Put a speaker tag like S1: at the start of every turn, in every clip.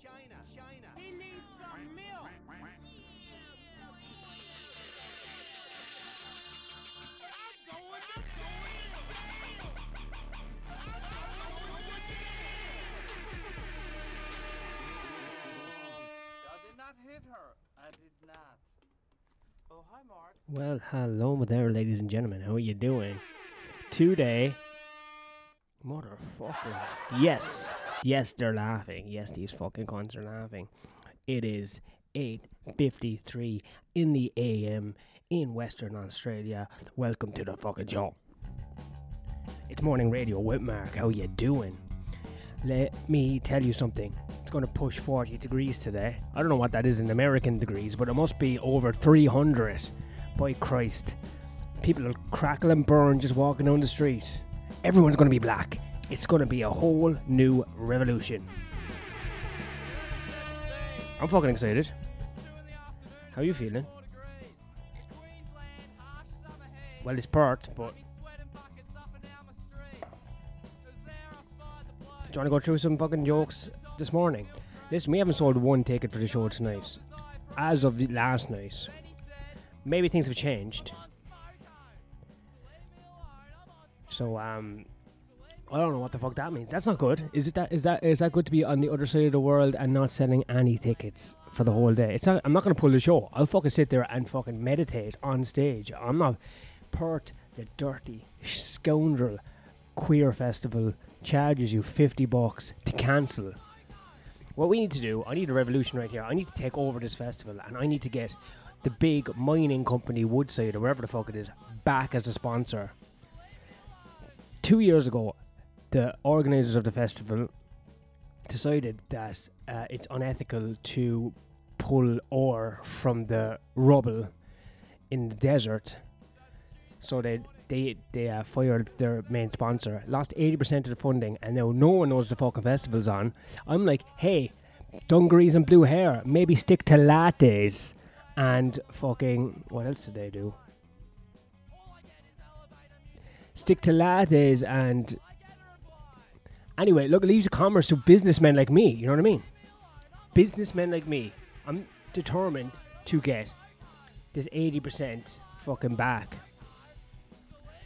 S1: China, China.
S2: He needs some milk.
S3: I did not hit her. I did not. Oh, hi, Mark.
S4: Well, hello there, ladies and gentlemen. How are you doing? Today, motherfucker. Yes, yes, they're laughing. Yes, these fucking cons are laughing. It is 8.53 in the AM in Western Australia. Welcome to the fucking show. It's morning radio with Mark. How you doing? Let me tell you something. It's going to push 40 degrees today. I don't know what that is in American degrees, but it must be over 300. By Christ. People will crackle and burn just walking down the street. Everyone's going to be black. It's going to be a whole new revolution. I'm fucking excited. How are you feeling? Well, it's Perth, but Do you want to go through some fucking jokes this morning? Listen, we haven't sold one ticket for the show tonight. As of the last night. Maybe things have changed. So, um, I don't know what the fuck that means. That's not good. Is it that? Is that? Is that good to be on the other side of the world and not selling any tickets for the whole day? It's not. I'm not gonna pull the show. I'll fucking sit there and fucking meditate on stage. I'm not. Perth, the dirty scoundrel, queer festival charges you 50 bucks to cancel. What we need to do, I need a revolution right here. I need to take over this festival and I need to get the big mining company Woodside or wherever the fuck it is back as a sponsor. Two years ago, the organizers of the festival decided that uh, it's unethical to pull ore from the rubble in the desert. So they they they uh, fired their main sponsor, lost eighty percent of the funding, and now no one knows the fucking festival's on. I'm like, hey, dungarees and blue hair, maybe stick to lattes and fucking what else did they do? Stick to lattes and anyway, look, it leaves a commerce to businessmen like me. You know what I mean? Businessmen like me. I'm determined to get this eighty percent fucking back.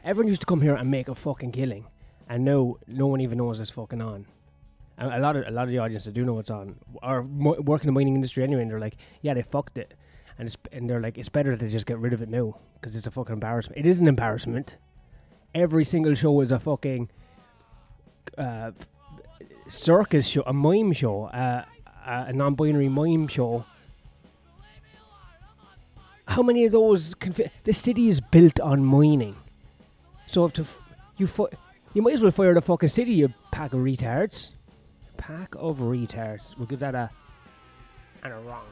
S4: Everyone used to come here and make a fucking killing, and now no one even knows it's fucking on. And a lot of a lot of the audience that do know what's on are mo- work in the mining industry anyway, and they're like, yeah, they fucked it, and it's and they're like, it's better to just get rid of it now because it's a fucking embarrassment. It is an embarrassment. Every single show is a fucking uh, circus show, a mime show, uh, a non-binary mime show. How many of those? The city is built on mining. So if to f- you fu- you might as well fire the fucking city, you pack of retards. Pack of retards. We'll give that a and a wrong.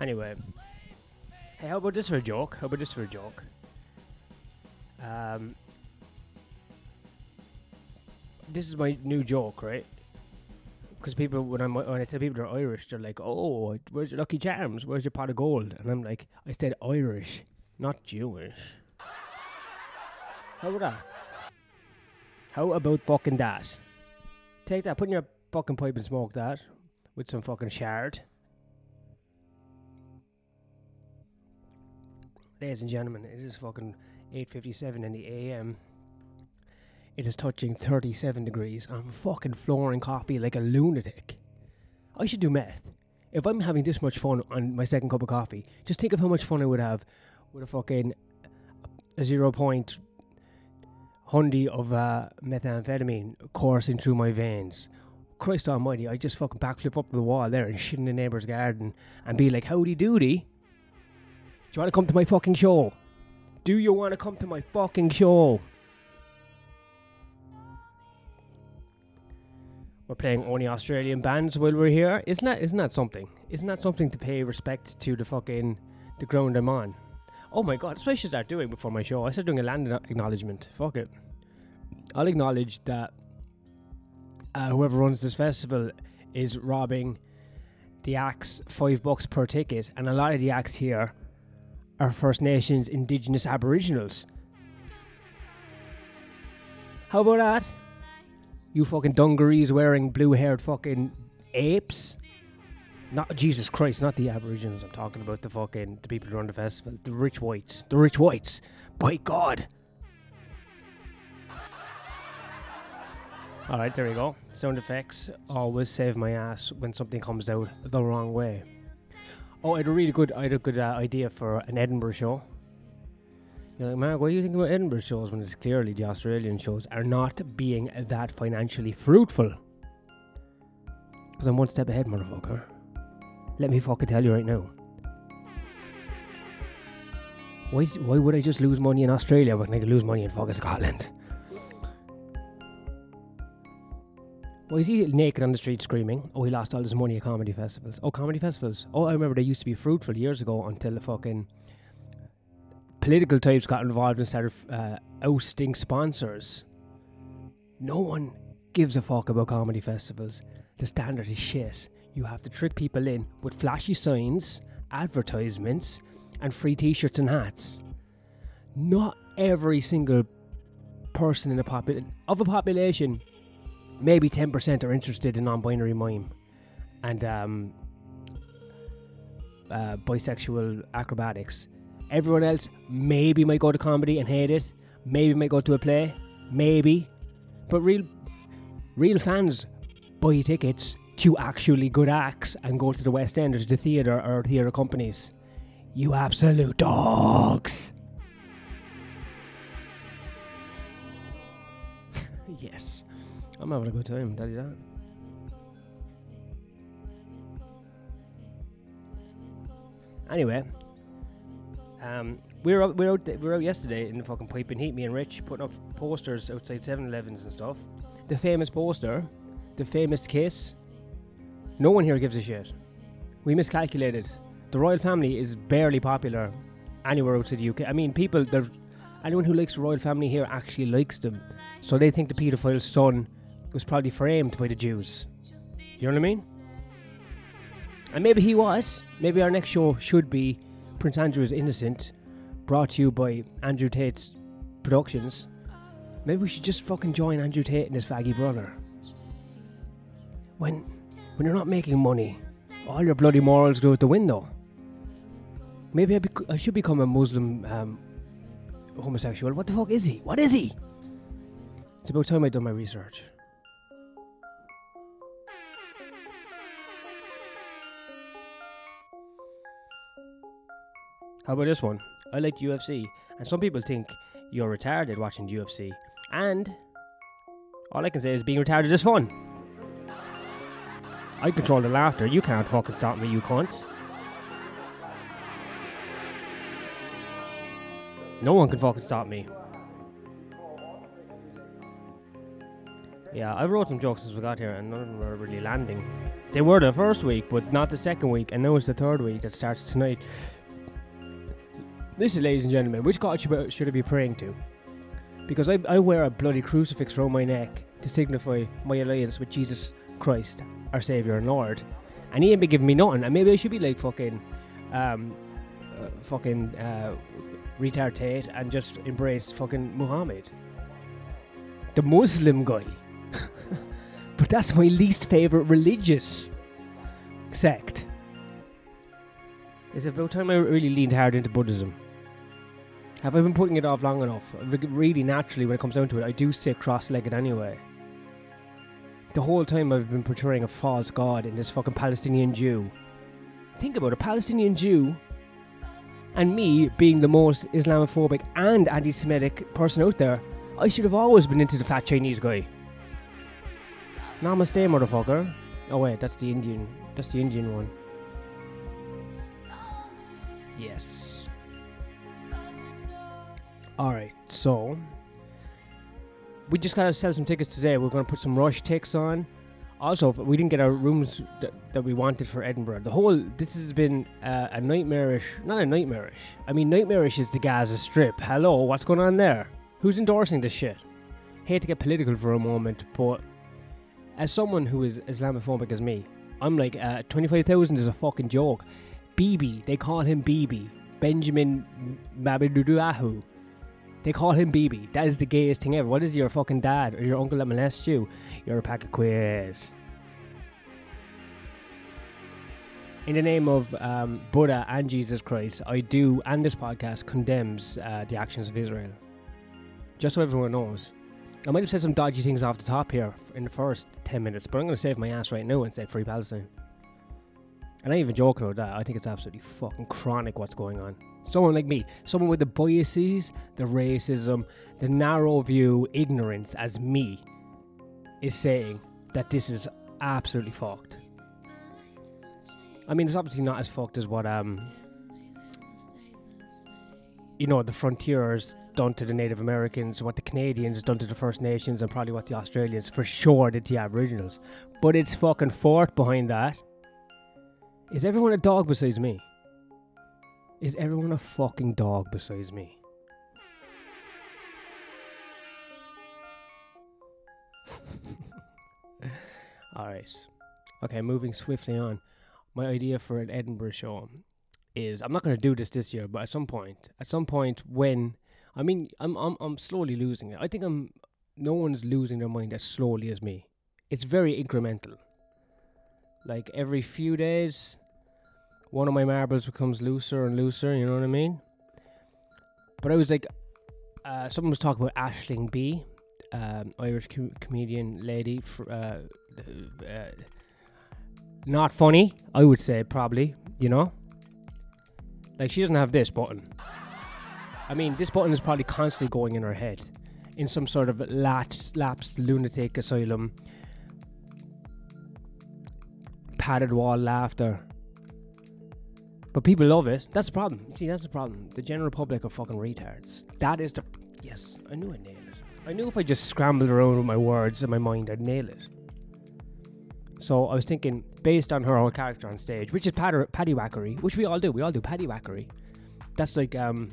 S4: Anyway, hey, how about this for a joke? How about this for a joke? Um, this is my new joke, right? Because people, when I'm when I tell people they're Irish, they're like, "Oh, where's your Lucky Charms? Where's your pot of gold?" And I'm like, "I said Irish, not Jewish." How about that? How about fucking that? Take that, put in your fucking pipe and smoke that with some fucking shard. Ladies and gentlemen, it is fucking 8.57 in the AM. It is touching 37 degrees. I'm fucking flooring coffee like a lunatic. I should do meth. If I'm having this much fun on my second cup of coffee, just think of how much fun I would have with a fucking a zero point hundy of uh, methamphetamine coursing through my veins. Christ almighty, I just fucking backflip up the wall there and shit in the neighbour's garden and be like, howdy doody. Do you want to come to my fucking show? Do you want to come to my fucking show? We're playing only Australian bands while we're here. Isn't that isn't that something? Isn't that something to pay respect to the fucking the ground I'm on? Oh my god, that's what I should start doing before my show. I start doing a land acknowledgement. Fuck it. I'll acknowledge that uh, whoever runs this festival is robbing the acts five bucks per ticket, and a lot of the acts here are First Nations, Indigenous, Aboriginals. How about that? You fucking dungarees wearing blue haired fucking apes. Not Jesus Christ, not the Aboriginals. I'm talking about the fucking the people who run the festival, the rich whites, the rich whites. By God. All right, there we go. Sound effects always save my ass when something comes out the wrong way. Oh, I had a really good, I had a good uh, idea for an Edinburgh show. You're like, Mark, what do you think about Edinburgh shows when it's clearly the Australian shows are not being that financially fruitful? Because I'm one step ahead, motherfucker. Let me fucking tell you right now. Why, why would I just lose money in Australia when I could lose money in fucking Scotland? Why is he naked on the street screaming? Oh, he lost all his money at comedy festivals. Oh, comedy festivals. Oh, I remember they used to be fruitful years ago until the fucking political types got involved and started uh, ousting sponsors. No one gives a fuck about comedy festivals. The standard is shit. You have to trick people in with flashy signs, advertisements, and free t-shirts and hats. Not every single person in a popul- of a population, maybe 10% are interested in non-binary mime and um, uh, bisexual acrobatics. Everyone else maybe might go to comedy and hate it. Maybe might go to a play. Maybe, but real, real fans buy tickets to actually good acts and go to the West End or to the theatre or theatre companies. You absolute dogs. I'm having a good time. You that. Anyway, um, we were out, we were out, we were out yesterday in the fucking pipe and heat. Me and Rich putting up posters outside 7-Elevens and stuff. The famous poster, the famous kiss. No one here gives a shit. We miscalculated. The royal family is barely popular anywhere outside the UK. I mean, people, anyone who likes the royal family here actually likes them. So they think the paedophile's son was probably framed by the Jews. You know what I mean? And maybe he was. Maybe our next show should be Prince Andrew is Innocent, brought to you by Andrew Tate's Productions. Maybe we should just fucking join Andrew Tate and his faggy brother. When, when you're not making money, all your bloody morals go out the window. Maybe I, bec- I should become a Muslim um, homosexual. What the fuck is he? What is he? It's about time I done my research. How about this one? I like UFC, and some people think you're retarded watching UFC. And all I can say is being retarded is fun. I control the laughter. You can't fucking stop me, you cunts. No one can fucking stop me. Yeah, I wrote some jokes since we got here, and none of them are really landing. They were the first week, but not the second week, and now it's the third week that starts tonight. Listen, ladies and gentlemen, which God should, I- be praying to? Because I, I wear a bloody crucifix around my neck to signify my alliance with Jesus Christ, our Saviour and Lord. And he ain't been giving me nothing. And maybe I should be like fucking, um, uh, fucking, uh, and just embrace fucking Muhammad. The Muslim guy. but that's my least favourite religious sect. It's about time I really leaned hard into Buddhism. Have I been putting it off long enough? Really, naturally, when it comes down to it, I do sit cross legged anyway. The whole time I've been portraying a false god in this fucking Palestinian Jew. Think about a Palestinian Jew and me being the most Islamophobic and anti Semitic person out there. I should have always been into the fat Chinese guy. Namaste, motherfucker. Oh, wait, that's the Indian. That's the Indian one. Yes. Alright, so we just gotta sell some tickets today. We're gonna put some rush ticks on. Also, we didn't get our rooms that, that we wanted for Edinburgh. The whole this has been uh, a nightmarish, not a nightmarish. I mean, nightmarish is the Gaza Strip. Hello, what's going on there? Who's endorsing this shit? Hate to get political for a moment, but as someone who is Islamophobic as me, I'm like, uh, twenty-five thousand is a fucking joke. BB, they call him BB, Benjamin Mabiduduahu. They call him BB. That is the gayest thing ever. What is your fucking dad or your uncle that molests you? You're a pack of queers. In the name of um, Buddha and Jesus Christ, I do, and this podcast condemns uh, the actions of Israel. Just so everyone knows. I might have said some dodgy things off the top here in the first 10 minutes, but I'm going to save my ass right now and say Free Palestine. And I ain't even joking about that. I think it's absolutely fucking chronic what's going on. Someone like me, someone with the biases, the racism, the narrow view, ignorance as me, is saying that this is absolutely fucked. I mean, it's obviously not as fucked as what, um, you know, the frontiers done to the Native Americans, what the Canadians done to the First Nations, and probably what the Australians for sure did to the Aboriginals. But it's fucking fort behind that. Is everyone a dog besides me? Is everyone a fucking dog besides me? Alright. Okay, moving swiftly on. My idea for an Edinburgh show is I'm not going to do this this year, but at some point, at some point when I mean, I'm I'm I'm slowly losing it. I think I'm no one's losing their mind as slowly as me. It's very incremental. Like every few days, one of my marbles becomes looser and looser. You know what I mean? But I was like, uh, someone was talking about Aisling Bea, um, Irish com- comedian lady. Fr- uh, uh, not funny, I would say probably. You know, like she doesn't have this button. I mean, this button is probably constantly going in her head, in some sort of lapsed, lapsed lunatic asylum. Padded wall laughter. But people love it. That's the problem. See, that's the problem. The general public are fucking retards. That is the. Yes, I knew I nailed it. I knew if I just scrambled around with my words in my mind, I'd nail it. So I was thinking, based on her whole character on stage, which is paddy, paddy whackery, which we all do. We all do paddy whackery. That's like um,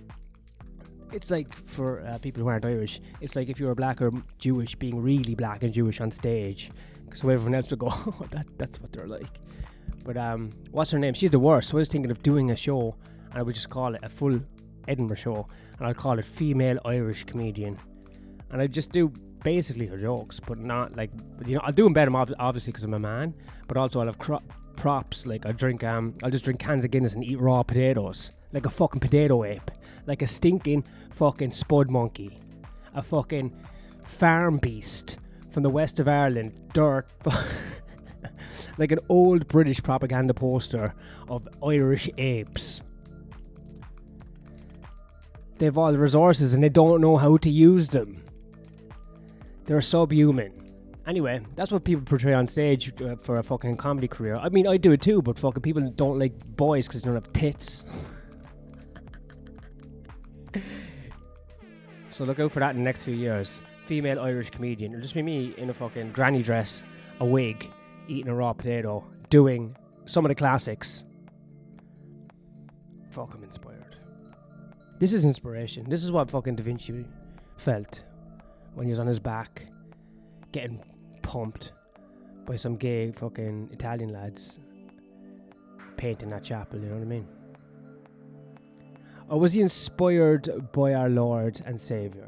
S4: it's like for uh, people who aren't Irish, it's like if you're a black or Jewish, being really black and Jewish on stage, so everyone else would go, oh, that that's what they're like. But um, what's her name? She's the worst. So I was thinking of doing a show, and I would just call it a full Edinburgh show, and I'd call it female Irish comedian, and I'd just do basically her jokes, but not like you know I'll do them better obviously because I'm a man, but also I'll have cro- props like I drink um I'll just drink cans of Guinness and eat raw potatoes like a fucking potato ape, like a stinking fucking spud monkey, a fucking farm beast from the west of Ireland, dirt. like an old British propaganda poster of Irish apes. They have all the resources and they don't know how to use them. They're subhuman. Anyway, that's what people portray on stage uh, for a fucking comedy career. I mean, I do it too, but fucking people don't like boys because they don't have tits. so look out for that in the next few years. Female Irish comedian. It'll just be me in a fucking granny dress, a wig, eating a raw potato, doing some of the classics. Fuck, I'm inspired. This is inspiration. This is what fucking Da Vinci felt when he was on his back, getting pumped by some gay fucking Italian lads painting that chapel, you know what I mean? Or was he inspired by our Lord and Saviour?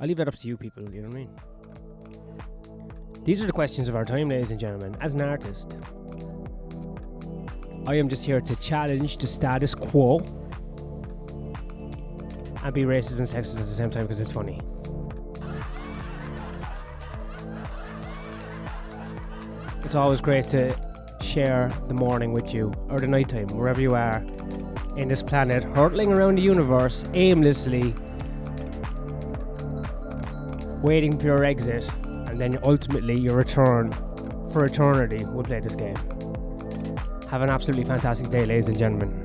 S4: I'll leave that up to you people, you know what I mean? These are the questions of our time, ladies and gentlemen. As an artist, I am just here to challenge the status quo and be racist and sexist at the same time because it's funny. It's always great to share the morning with you or the nighttime, wherever you are in this planet, hurtling around the universe aimlessly, waiting for your exit, and then ultimately your return for eternity. We'll play this game. Have an absolutely fantastic day, ladies and gentlemen.